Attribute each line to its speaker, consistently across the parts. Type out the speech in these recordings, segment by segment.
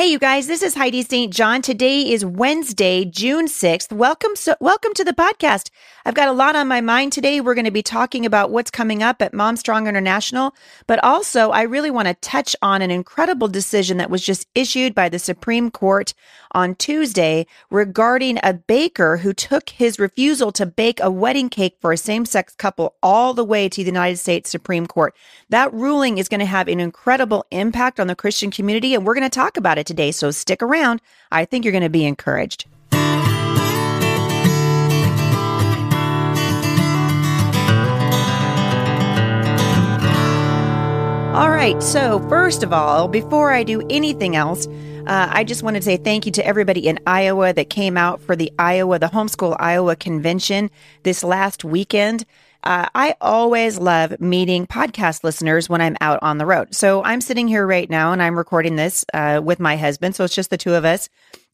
Speaker 1: Hey, you guys, this is Heidi St. John. Today is Wednesday, June 6th. Welcome, so, welcome to the podcast. I've got a lot on my mind today. We're going to be talking about what's coming up at Mom Strong International, but also I really want to touch on an incredible decision that was just issued by the Supreme Court on Tuesday regarding a baker who took his refusal to bake a wedding cake for a same sex couple all the way to the United States Supreme Court. That ruling is going to have an incredible impact on the Christian community, and we're going to talk about it today. So stick around. I think you're going to be encouraged. All right. So, first of all, before I do anything else, uh, I just want to say thank you to everybody in Iowa that came out for the Iowa, the Homeschool Iowa Convention this last weekend. Uh, I always love meeting podcast listeners when I'm out on the road. So I'm sitting here right now and I'm recording this uh, with my husband. So it's just the two of us.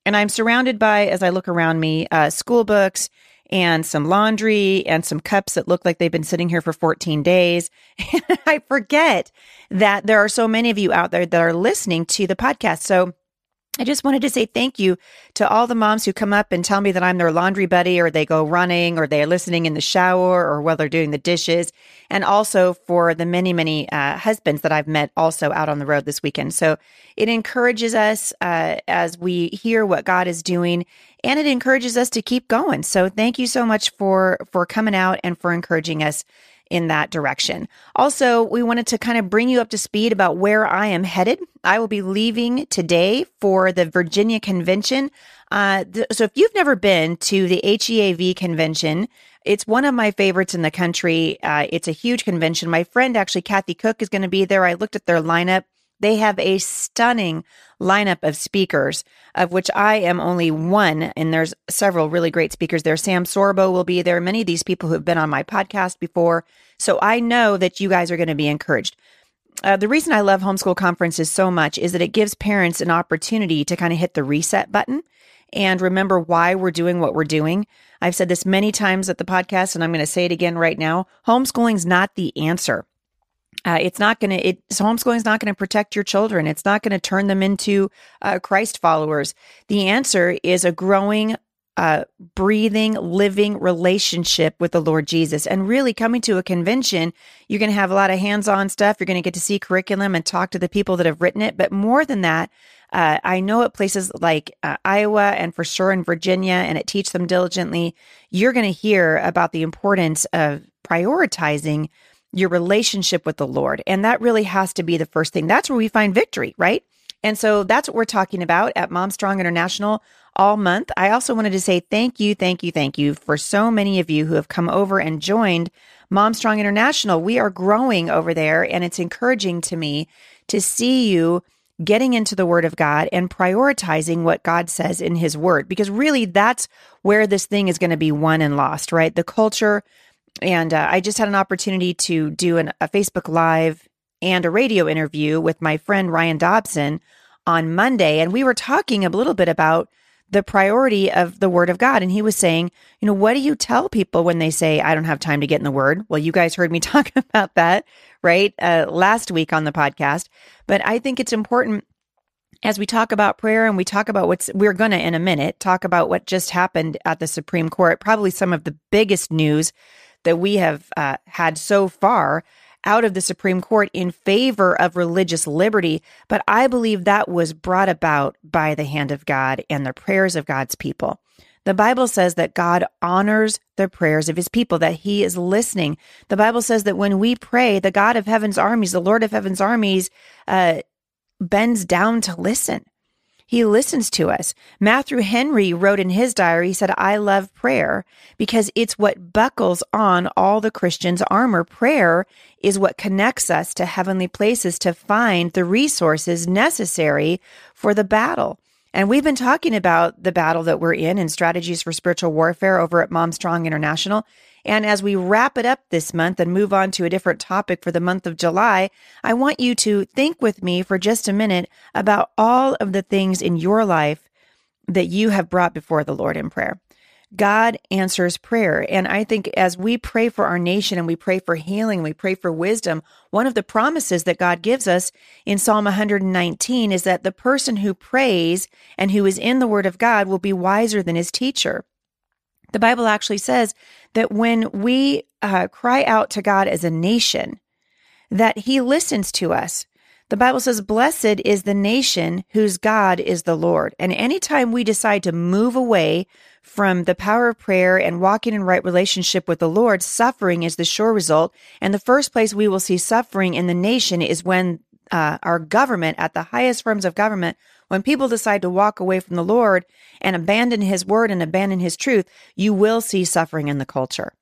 Speaker 1: And I'm surrounded by, as I look around me, uh, school books and some laundry and some cups that look like they've been sitting here for 14 days. I forget that there are so many of you out there that are listening to the podcast. So I just wanted to say thank you to all the moms who come up and tell me that I'm their laundry buddy or they go running or they're listening in the shower or while they're doing the dishes. And also for the many, many uh, husbands that I've met also out on the road this weekend. So it encourages us uh, as we hear what God is doing and it encourages us to keep going. So thank you so much for, for coming out and for encouraging us in that direction. Also, we wanted to kind of bring you up to speed about where I am headed. I will be leaving today for the Virginia convention. Uh, th- so if you've never been to the HEAV convention, it's one of my favorites in the country. Uh, it's a huge convention. My friend, actually, Kathy Koch, is going to be there. I looked at their lineup. They have a stunning lineup of speakers, of which I am only one, and there's several really great speakers there. Sam Sorbo will be there. Many of these people who have been on my podcast before. So I know that you guys are going to be encouraged. Uh, the reason I love homeschool conferences so much is that it gives parents an opportunity to kind of hit the reset button and remember why we're doing what we're doing. I've said this many times at the podcast, and I'm going to say it again right now. Homeschooling's not the answer. Uh, it's not going to, it, homeschooling is not going to protect your children. It's not going to turn them into uh, Christ followers. The answer is a growing, uh, breathing, living relationship with the Lord Jesus. And really coming to a convention, you're going to have a lot of hands on stuff. You're going to get to see curriculum and talk to the people that have written it. But more than that, uh, I know at places like uh, Iowa and for sure in Virginia and at Teach Them Diligently, you're going to hear about the importance of prioritizing your relationship with the Lord. And that really has to be the first thing. That's where we find victory, right? And so that's what we're talking about at Mom Strong International all month. I also wanted to say thank you, thank you, thank you for so many of you who have come over and joined Mom Strong International. We are growing over there, and it's encouraging to me to see you getting into the Word of God and prioritizing what God says in His Word, because really that's where this thing is going to be won and lost, right? The culture, and uh, I just had an opportunity to do an, a Facebook Live and a radio interview with my friend Ryan Dobson on Monday. And we were talking a little bit about the priority of the Word of God. And he was saying, you know, what do you tell people when they say, I don't have time to get in the Word? Well, you guys heard me talk about that, right? Uh, last week on the podcast. But I think it's important as we talk about prayer and we talk about what's, we're going to in a minute talk about what just happened at the Supreme Court, probably some of the biggest news that we have uh, had so far out of the Supreme Court in favor of religious liberty. But I believe that was brought about by the hand of God and the prayers of God's people. The Bible says that God honors the prayers of his people, that he is listening. The Bible says that when we pray, the God of heaven's armies, the Lord of heaven's armies, uh, bends down to listen. He listens to us. Matthew Henry wrote in his diary, he said, I love prayer because it's what buckles on all the Christians' armor. Prayer is what connects us to heavenly places to find the resources necessary for the battle. And we've been talking about the battle that we're in and strategies for spiritual warfare over at Mom Strong International. And as we wrap it up this month and move on to a different topic for the month of July, I want you to think with me for just a minute about all of the things in your life that you have brought before the Lord in prayer. God answers prayer. And I think as we pray for our nation and we pray for healing, we pray for wisdom, one of the promises that God gives us in Psalm 119 is that the person who prays and who is in the word of God will be wiser than his teacher. The Bible actually says that when we uh, cry out to God as a nation, that he listens to us. The Bible says, blessed is the nation whose God is the Lord. And anytime we decide to move away from the power of prayer and walking in right relationship with the Lord, suffering is the sure result. And the first place we will see suffering in the nation is when uh, our government, at the highest forms of government, when people decide to walk away from the Lord and abandon his word and abandon his truth, you will see suffering in the culture.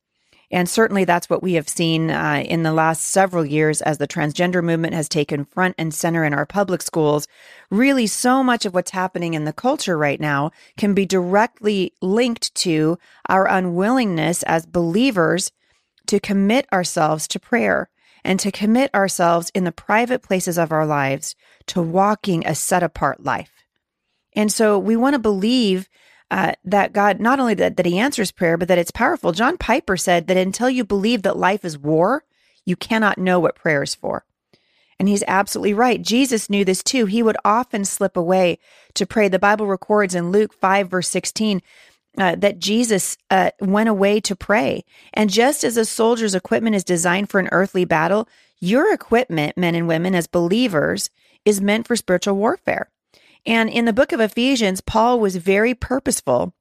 Speaker 1: And certainly that's what we have seen uh, in the last several years as the transgender movement has taken front and center in our public schools. Really, so much of what's happening in the culture right now can be directly linked to our unwillingness as believers to commit ourselves to prayer and to commit ourselves in the private places of our lives to walking a set apart life. And so we want to believe uh, that God not only that, that he answers prayer, but that it's powerful. John Piper said that until you believe that life is war, you cannot know what prayer is for. And he's absolutely right. Jesus knew this too. He would often slip away to pray. The Bible records in Luke 5, verse 16, uh, that Jesus uh, went away to pray. And just as a soldier's equipment is designed for an earthly battle, your equipment, men and women, as believers, is meant for spiritual warfare. And in the book of Ephesians, Paul was very purposeful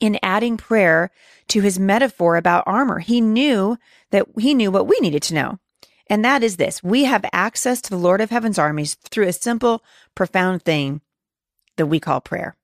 Speaker 1: in adding prayer to his metaphor about armor. He knew that he knew what we needed to know. And that is this we have access to the Lord of Heaven's armies through a simple, profound thing that we call prayer.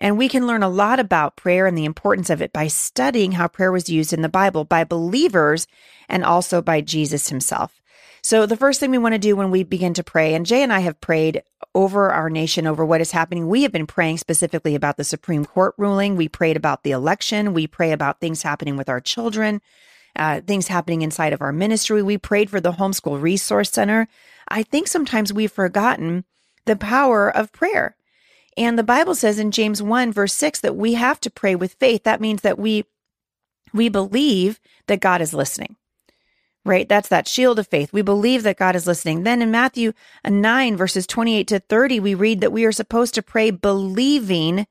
Speaker 1: And we can learn a lot about prayer and the importance of it by studying how prayer was used in the Bible by believers and also by Jesus himself. So the first thing we want to do when we begin to pray, and Jay and I have prayed over our nation, over what is happening. We have been praying specifically about the Supreme Court ruling. We prayed about the election. We pray about things happening with our children, uh, things happening inside of our ministry. We prayed for the Homeschool Resource Center. I think sometimes we've forgotten the power of prayer. And the Bible says in James 1 verse 6 that we have to pray with faith. That means that we we believe that God is listening right? That's that shield of faith. We believe that God is listening. Then in Matthew 9, verses 28 to 30, we read that we are supposed to pray believing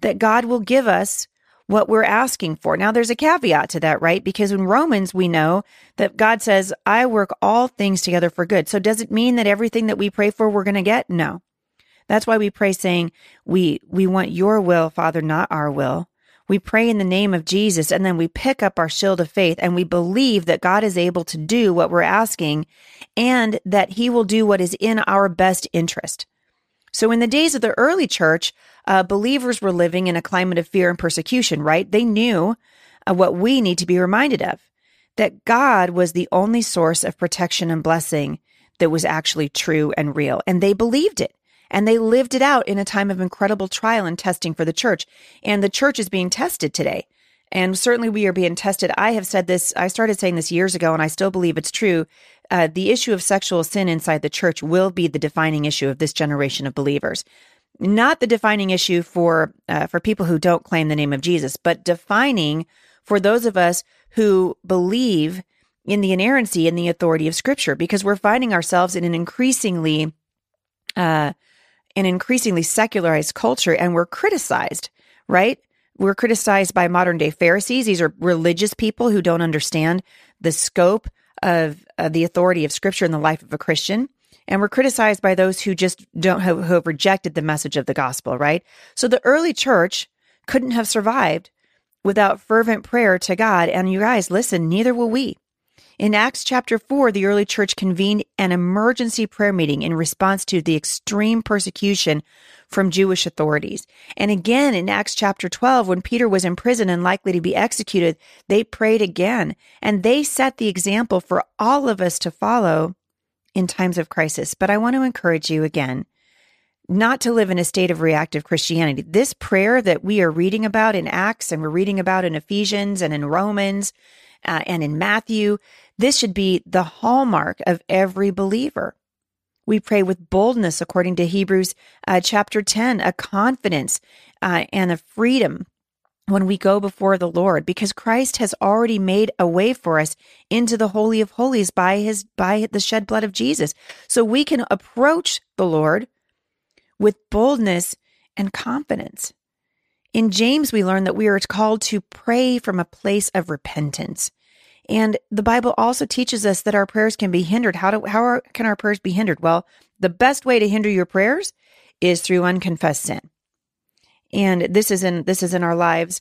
Speaker 1: that God will give us what we're asking for. Now, there's a caveat to that, right? Because in Romans, we know that God says, I work all things together for good. So does it mean that everything that we pray for, we're going to get? No. That's why we pray saying, we, we want your will, Father, not our will. We pray in the name of Jesus and then we pick up our shield of faith and we believe that God is able to do what we're asking and that he will do what is in our best interest. So in the days of the early church, uh, believers were living in a climate of fear and persecution, right? They knew uh, what we need to be reminded of that God was the only source of protection and blessing that was actually true and real. And they believed it and they lived it out in a time of incredible trial and testing for the church. And the church is being tested today. And certainly we are being tested. I have said this, I started saying this years ago, and I still believe it's true. Uh, the issue of sexual sin inside the church will be the defining issue of this generation of believers. Not the defining issue for uh, for people who don't claim the name of Jesus, but defining for those of us who believe in the inerrancy and the authority of Scripture, because we're finding ourselves in an increasingly uh, an increasingly secularized culture and we're criticized, right? We're criticized by modern day Pharisees. These are religious people who don't understand the scope of uh, the authority of scripture in the life of a Christian. And we're criticized by those who just don't who have rejected the message of the gospel, right? So the early church couldn't have survived without fervent prayer to God. And you guys, listen, neither will we. In Acts chapter 4, the early church convened an emergency prayer meeting in response to the extreme persecution from Jewish authorities. And again in Acts chapter 12, when Peter was in prison and likely to be executed, they prayed again. And they set the example for all of us to follow in times of crisis. But I want to encourage you again not to live in a state of reactive Christianity. This prayer that we are reading about in Acts and we're reading about in Ephesians and in Romans uh, and in Matthew, this should be the hallmark of every believer. We pray with boldness, according to Hebrews uh, chapter 10, a confidence uh, and a freedom when we go before the Lord because Christ has already made a way for us into the holy of holies by his by the shed blood of Jesus. So we can approach the Lord with boldness and confidence. In James we learn that we are called to pray from a place of repentance. And the Bible also teaches us that our prayers can be hindered. How do how are, can our prayers be hindered? Well, the best way to hinder your prayers is through unconfessed sin and this is in this is in our lives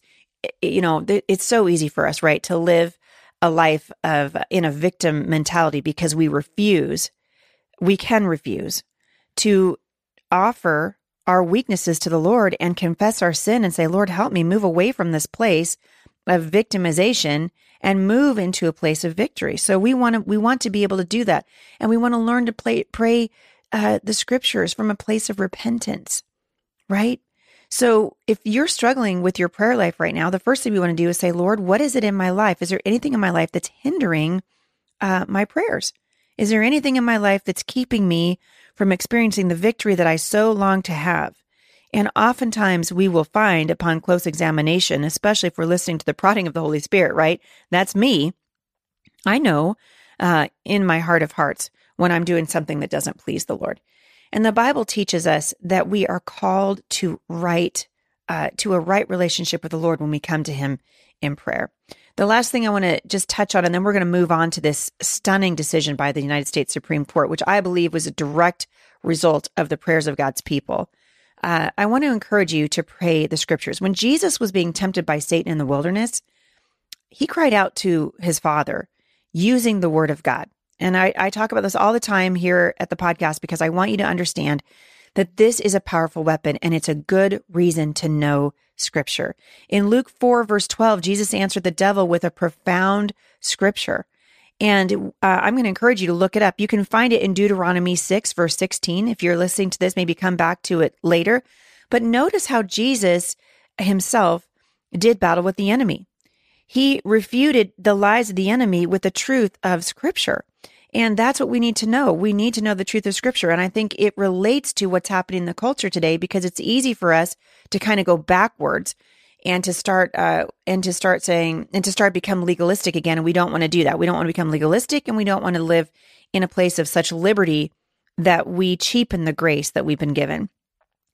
Speaker 1: you know it's so easy for us right to live a life of in a victim mentality because we refuse we can refuse to offer our weaknesses to the Lord and confess our sin and say Lord help me move away from this place of victimization and move into a place of victory so we want to we want to be able to do that and we want to learn to play, pray uh, the scriptures from a place of repentance right so if you're struggling with your prayer life right now, the first thing we want to do is say, Lord, what is it in my life? Is there anything in my life that's hindering uh, my prayers? Is there anything in my life that's keeping me from experiencing the victory that I so long to have? And oftentimes we will find upon close examination, especially if we're listening to the prodding of the Holy Spirit, right? That's me. I know uh, in my heart of hearts when I'm doing something that doesn't please the Lord. And the Bible teaches us that we are called to right, uh, to a right relationship with the Lord when we come to Him in prayer. The last thing I want to just touch on, and then we're going to move on to this stunning decision by the United States Supreme Court, which I believe was a direct result of the prayers of God's people. Uh, I want to encourage you to pray the scriptures. When Jesus was being tempted by Satan in the wilderness, he cried out to his Father using the word of God. And I, I talk about this all the time here at the podcast because I want you to understand that this is a powerful weapon and it's a good reason to know scripture. In Luke 4, verse 12, Jesus answered the devil with a profound scripture. And uh, I'm going to encourage you to look it up. You can find it in Deuteronomy 6, verse 16. If you're listening to this, maybe come back to it later. But notice how Jesus himself did battle with the enemy. He refuted the lies of the enemy with the truth of scripture. And that's what we need to know. We need to know the truth of scripture. And I think it relates to what's happening in the culture today because it's easy for us to kind of go backwards and to start, uh, and to start saying, and to start become legalistic again. And we don't want to do that. We don't want to become legalistic and we don't want to live in a place of such liberty that we cheapen the grace that we've been given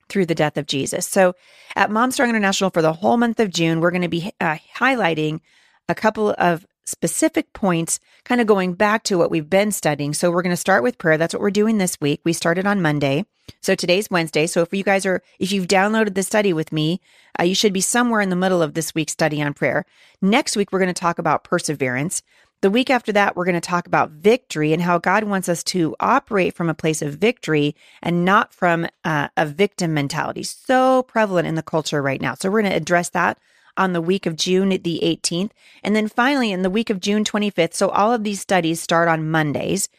Speaker 1: through the death of Jesus. So at Mom Strong International for the whole month of June, we're going to be uh, highlighting a couple of specific points, kind of going back to what we've been studying. So we're going to start with prayer. That's what we're doing this week. We started on Monday. So today's Wednesday. So if you guys are, if you've downloaded the study with me, uh, you should be somewhere in the middle of this week's study on prayer. Next week, we're going to talk about perseverance. The week after that, we're going to talk about victory and how God wants us to operate from a place of victory and not from uh, a victim mentality. So prevalent in the culture right now. So we're going to address that on the week of June the 18th. And then finally, in the week of June 25th. So all of these studies start on Mondays.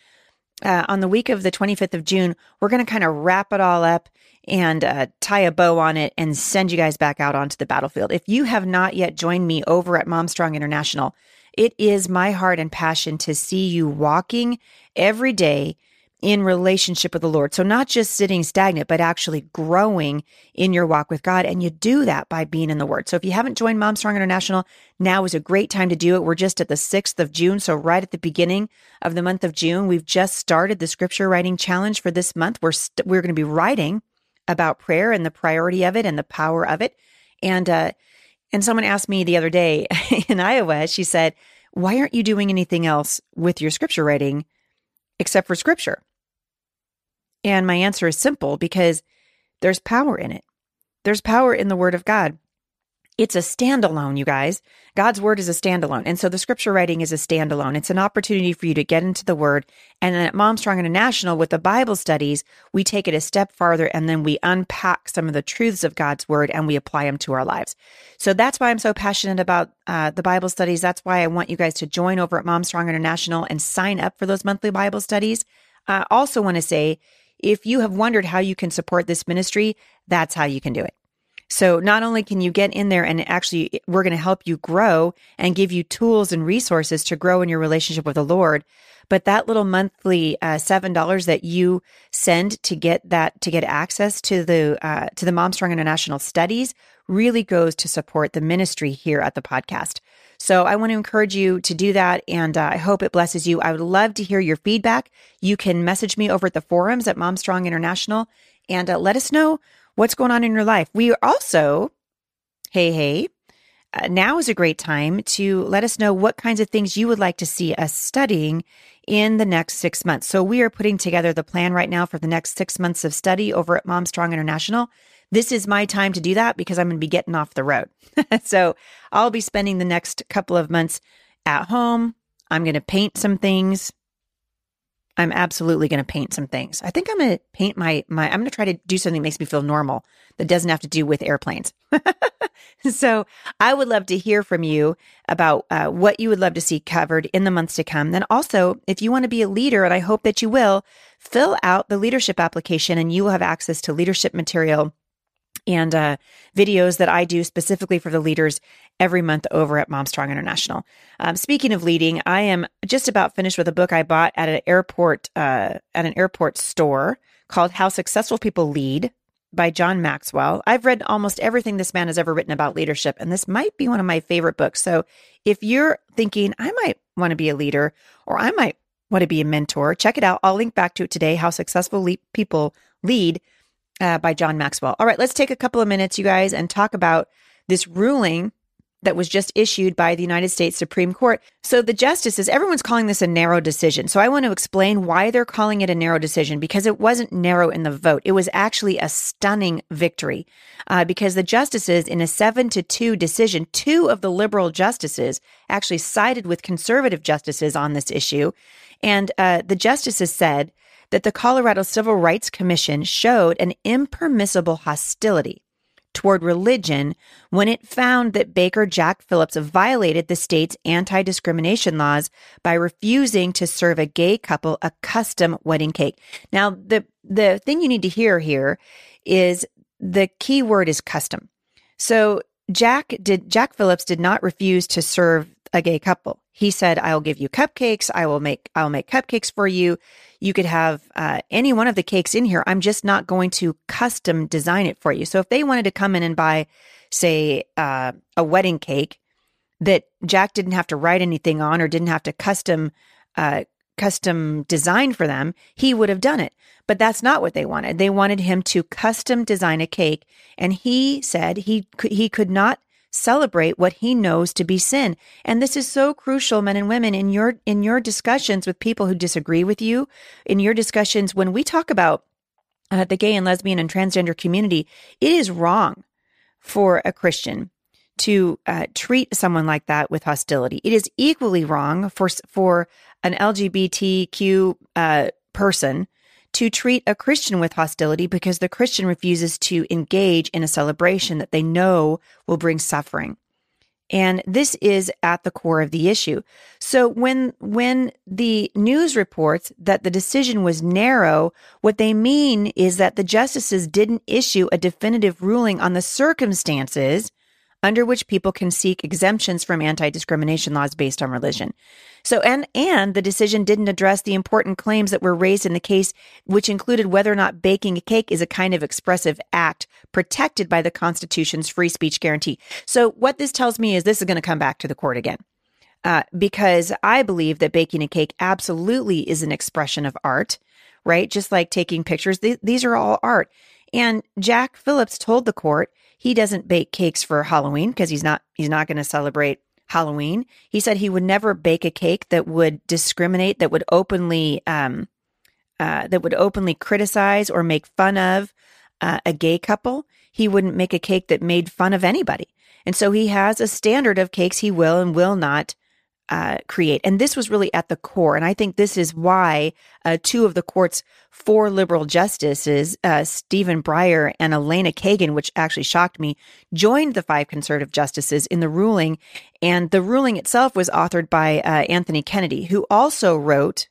Speaker 1: Uh, on the week of the 25th of June, we're going to kind of wrap it all up and uh, tie a bow on it and send you guys back out onto the battlefield. If you have not yet joined me over at Momstrong International, it is my heart and passion to see you walking every day in relationship with the Lord. So not just sitting stagnant, but actually growing in your walk with God. And you do that by being in the Word. So if you haven't joined Mom Strong International, now is a great time to do it. We're just at the 6th of June. So right at the beginning of the month of June, we've just started the scripture writing challenge for this month. We're, we st- we're going to be writing about prayer and the priority of it and the power of it. And, uh, and someone asked me the other day in Iowa, she said, why aren't you doing anything else with your scripture writing except for scripture? And my answer is simple because there's power in it. There's power in the word of God. It's a standalone, you guys. God's word is a standalone. And so the scripture writing is a standalone. It's an opportunity for you to get into the word. And then at Mom Strong International with the Bible studies, we take it a step farther and then we unpack some of the truths of God's word and we apply them to our lives. So that's why I'm so passionate about uh, the Bible studies. That's why I want you guys to join over at Mom Strong International and sign up for those monthly Bible studies. I also want to say, if you have wondered how you can support this ministry, that's how you can do it So not only can you get in there and actually we're going to help you grow and give you tools and resources to grow in your relationship with the Lord, but that little monthly uh, seven dollars that you send to get that to get access to the uh, to the Momstrong International studies really goes to support the ministry here at the podcast. So I want to encourage you to do that, and uh, I hope it blesses you. I would love to hear your feedback. You can message me over at the forums at Momstrong International, and uh, let us know what's going on in your life. We are also, hey, hey, uh, now is a great time to let us know what kinds of things you would like to see us studying in the next six months. So we are putting together the plan right now for the next six months of study over at Mom Strong International. This is my time to do that because I'm going to be getting off the road. so I'll be spending the next couple of months at home. I'm going to paint some things. I'm absolutely going to paint some things. I think I'm going to paint my my I'm going to try to do something that makes me feel normal that doesn't have to do with airplanes. so, I would love to hear from you about uh, what you would love to see covered in the months to come. Then also, if you want to be a leader and I hope that you will, fill out the leadership application and you will have access to leadership material and uh, videos that I do specifically for the leaders every month over at Momstrong International. Um, speaking of leading, I am just about finished with a book I bought at an airport uh, at an airport store called "How Successful People Lead." By John Maxwell. I've read almost everything this man has ever written about leadership, and this might be one of my favorite books. So, if you're thinking, I might want to be a leader or I might want to be a mentor, check it out. I'll link back to it today How Successful Le- People Lead uh, by John Maxwell. All right, let's take a couple of minutes, you guys, and talk about this ruling that was just issued by the United States Supreme Court. So the justices, everyone's calling this a narrow decision. So I want to explain why they're calling it a narrow decision because it wasn't narrow in the vote. It was actually a stunning victory uh, because the justices, in a seven to two decision, two of the liberal justices actually sided with conservative justices on this issue. And uh, the justices said that the Colorado Civil Rights Commission showed an impermissible hostility toward religion when it found that Baker Jack Phillips violated the state's anti discrimination laws by refusing to serve a gay couple a custom wedding cake. Now, the, the thing you need to hear here is the key word is custom. So Jack did Jack Phillips did not refuse to serve a gay couple. He said, "I'll give you cupcakes. I will make I'll make cupcakes for you. You could have uh, any one of the cakes in here. I'm just not going to custom design it for you. So if they wanted to come in and buy, say, uh, a wedding cake that Jack didn't have to write anything on or didn't have to custom uh, custom design for them, he would have done it. But that's not what they wanted. They wanted him to custom design a cake, and he said he he could not celebrate what he knows to be sin. And this is so crucial, men and women, in your in your discussions with people who disagree with you, in your discussions when we talk about uh, the gay and lesbian and transgender community, it is wrong for a Christian to uh, treat someone like that with hostility. It is equally wrong for for an LGBTQ uh, person to treat a Christian with hostility because the Christian refuses to engage in a celebration that they know will bring suffering. And this is at the core of the issue. So when when the news reports that the decision was narrow, what they mean is that the justices didn't issue a definitive ruling on the circumstances under which people can seek exemptions from anti-discrimination laws based on religion. So and and the decision didn't address the important claims that were raised in the case which included whether or not baking a cake is a kind of expressive act protected by the Constitution's free speech guarantee. So what this tells me is this is going to come back to the court again. Uh, because I believe that baking a cake absolutely is an expression of art, right? Just like taking pictures, th- these are all art. And Jack Phillips told the court he doesn't bake cakes for Halloween because he's not he's not going to celebrate Halloween. He said he would never bake a cake that would discriminate, that would openly um, uh, that would openly criticize or make fun of uh, a gay couple. He wouldn't make a cake that made fun of anybody. And so he has a standard of cakes he will and will not uh, create. And this was really at the core. And I think this is why uh, two of the court's four liberal justices, uh, Stephen Breyer and Elena Kagan, which actually shocked me, joined the five conservative justices in the ruling. And the ruling itself was authored by uh, Anthony Kennedy, who also wrote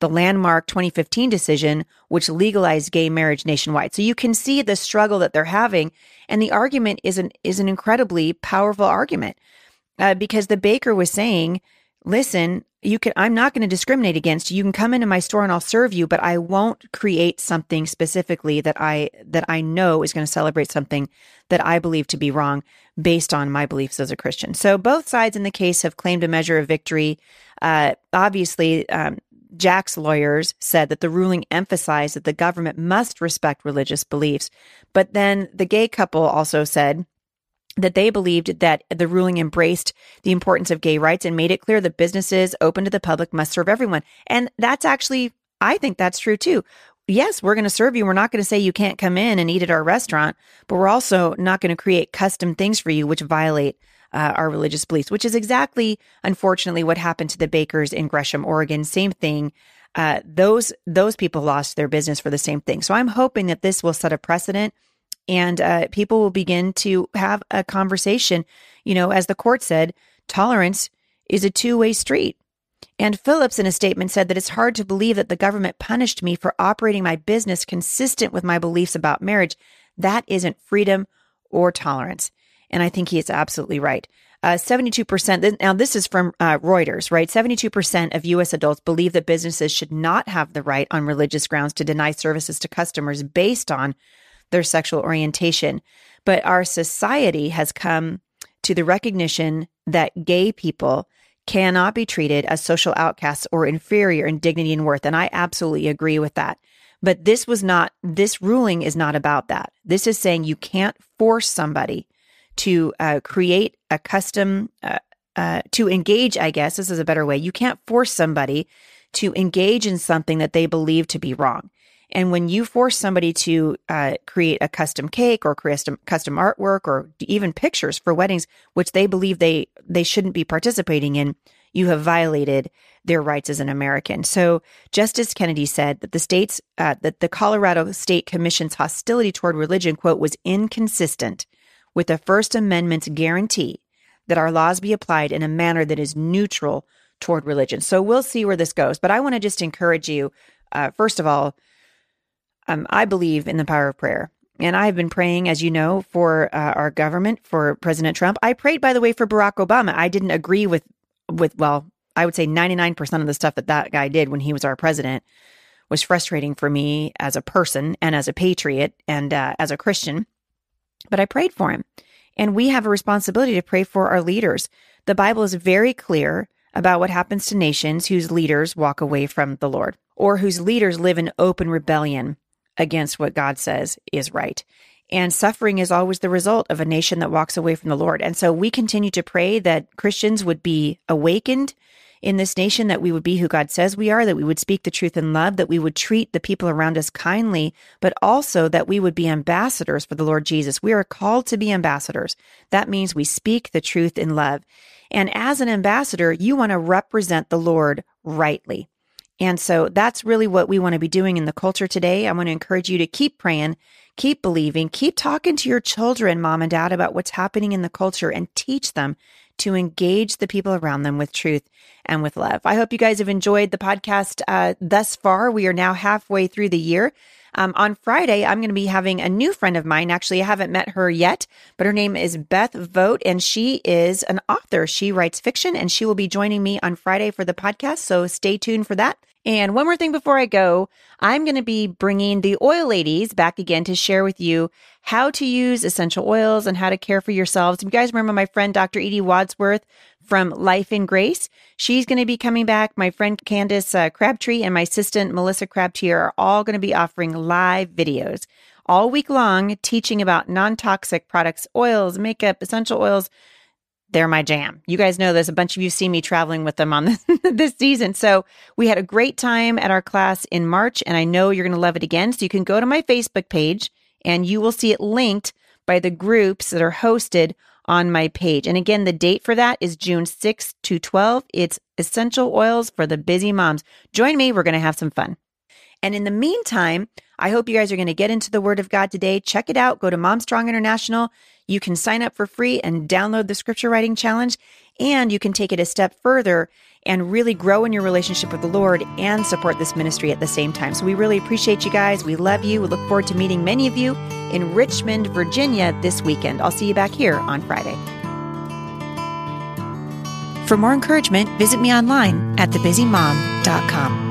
Speaker 1: the landmark 2015 decision, which legalized gay marriage nationwide. So you can see the struggle that they're having. And the argument is an, is an incredibly powerful argument uh, because the baker was saying, listen, you can, I'm not going to discriminate against you. You can come into my store and I'll serve you, but I won't create something specifically that I, that I know is going to celebrate something that I believe to be wrong based on my beliefs as a Christian. So both sides in the case have claimed a measure of victory. Uh, obviously, um, Jack's lawyers said that the ruling emphasized that the government must respect religious beliefs. But then the gay couple also said that they believed that the ruling embraced the importance of gay rights and made it clear that businesses open to the public must serve everyone. And that's actually, I think that's true too. Yes, we're going to serve you. We're not going to say you can't come in and eat at our restaurant, but we're also not going to create custom things for you which violate uh, our religious beliefs, which is exactly, unfortunately, what happened to the bakers in Gresham, Oregon. Same thing. Uh, those those people lost their business for the same thing. So I'm hoping that this will set a precedent, and uh, people will begin to have a conversation. You know, as the court said, tolerance is a two way street. And Phillips, in a statement, said that it's hard to believe that the government punished me for operating my business consistent with my beliefs about marriage. That isn't freedom or tolerance. And I think he is absolutely right. Uh, 72%, now this is from uh, Reuters, right? 72% of U.S. adults believe that businesses should not have the right on religious grounds to deny services to customers based on their sexual orientation. But our society has come to the recognition that gay people cannot be treated as social outcasts or inferior in dignity and worth. And I absolutely agree with that. But this was not, this ruling is not about that. This is saying you can't force somebody to uh, create a custom, uh, uh, to engage, I guess this is a better way. You can't force somebody to engage in something that they believe to be wrong. And when you force somebody to uh, create a custom cake or custom custom artwork or even pictures for weddings, which they believe they they shouldn't be participating in, you have violated their rights as an American. So Justice Kennedy said that the state's uh, that the Colorado State Commission's hostility toward religion quote was inconsistent with the First Amendment's guarantee that our laws be applied in a manner that is neutral toward religion. So we'll see where this goes. But I want to just encourage you, uh, first of all, um, I believe in the power of prayer. And I've been praying, as you know, for uh, our government, for President Trump. I prayed, by the way, for Barack Obama. I didn't agree with, with well, I would say 99% of the stuff that that guy did when he was our president was frustrating for me as a person and as a patriot and uh, as a Christian but I prayed for him. And we have a responsibility to pray for our leaders. The Bible is very clear about what happens to nations whose leaders walk away from the Lord or whose leaders live in open rebellion against what God says is right. And suffering is always the result of a nation that walks away from the Lord. And so we continue to pray that Christians would be awakened in this nation that we would be who God says we are, that we would speak the truth in love, that we would treat the people around us kindly, but also that we would be ambassadors for the Lord Jesus. We are called to be ambassadors. That means we speak the truth in love. And as an ambassador, you want to represent the Lord rightly. And so that's really what we want to be doing in the culture today. I want to encourage you to keep praying, keep believing, keep talking to your children, mom and dad, about what's happening in the culture and teach them to engage the people around them with truth and with love. I hope you guys have enjoyed the podcast uh, thus far. We are now halfway through the year. Um, on Friday, I'm going to be having a new friend of mine. Actually, I haven't met her yet, but her name is Beth Vogt, and she is an author. She writes fiction, and she will be joining me on Friday for the podcast. So stay tuned for that. And one more thing before I go, I'm going to be bringing the oil ladies back again to share with you how to use essential oils and how to care for yourselves. You guys remember my friend Dr. Edie Wadsworth from Life in Grace? She's going to be coming back. My friend Candace uh, Crabtree and my assistant Melissa Crabtree are all going to be offering live videos all week long teaching about non toxic products, oils, makeup, essential oils they're my jam. You guys know this. A bunch of you see me traveling with them on this, this season. So we had a great time at our class in March, and I know you're going to love it again. So you can go to my Facebook page and you will see it linked by the groups that are hosted on my page. And again, the date for that is June 6th to 12. It's essential oils for the busy moms. Join me. We're going to have some fun. And in the meantime, I hope you guys are going to get into the Word of God today. Check it out. Go to Mom Strong International. You can sign up for free and download the Scripture Writing Challenge. and you can take it a step further and really grow in your relationship with the Lord and support this ministry at the same time. So we really appreciate you guys. We love you. We look forward to meeting many of you in Richmond, Virginia this weekend. I'll see you back here on Friday. For more encouragement, visit me online at thebusymom.com.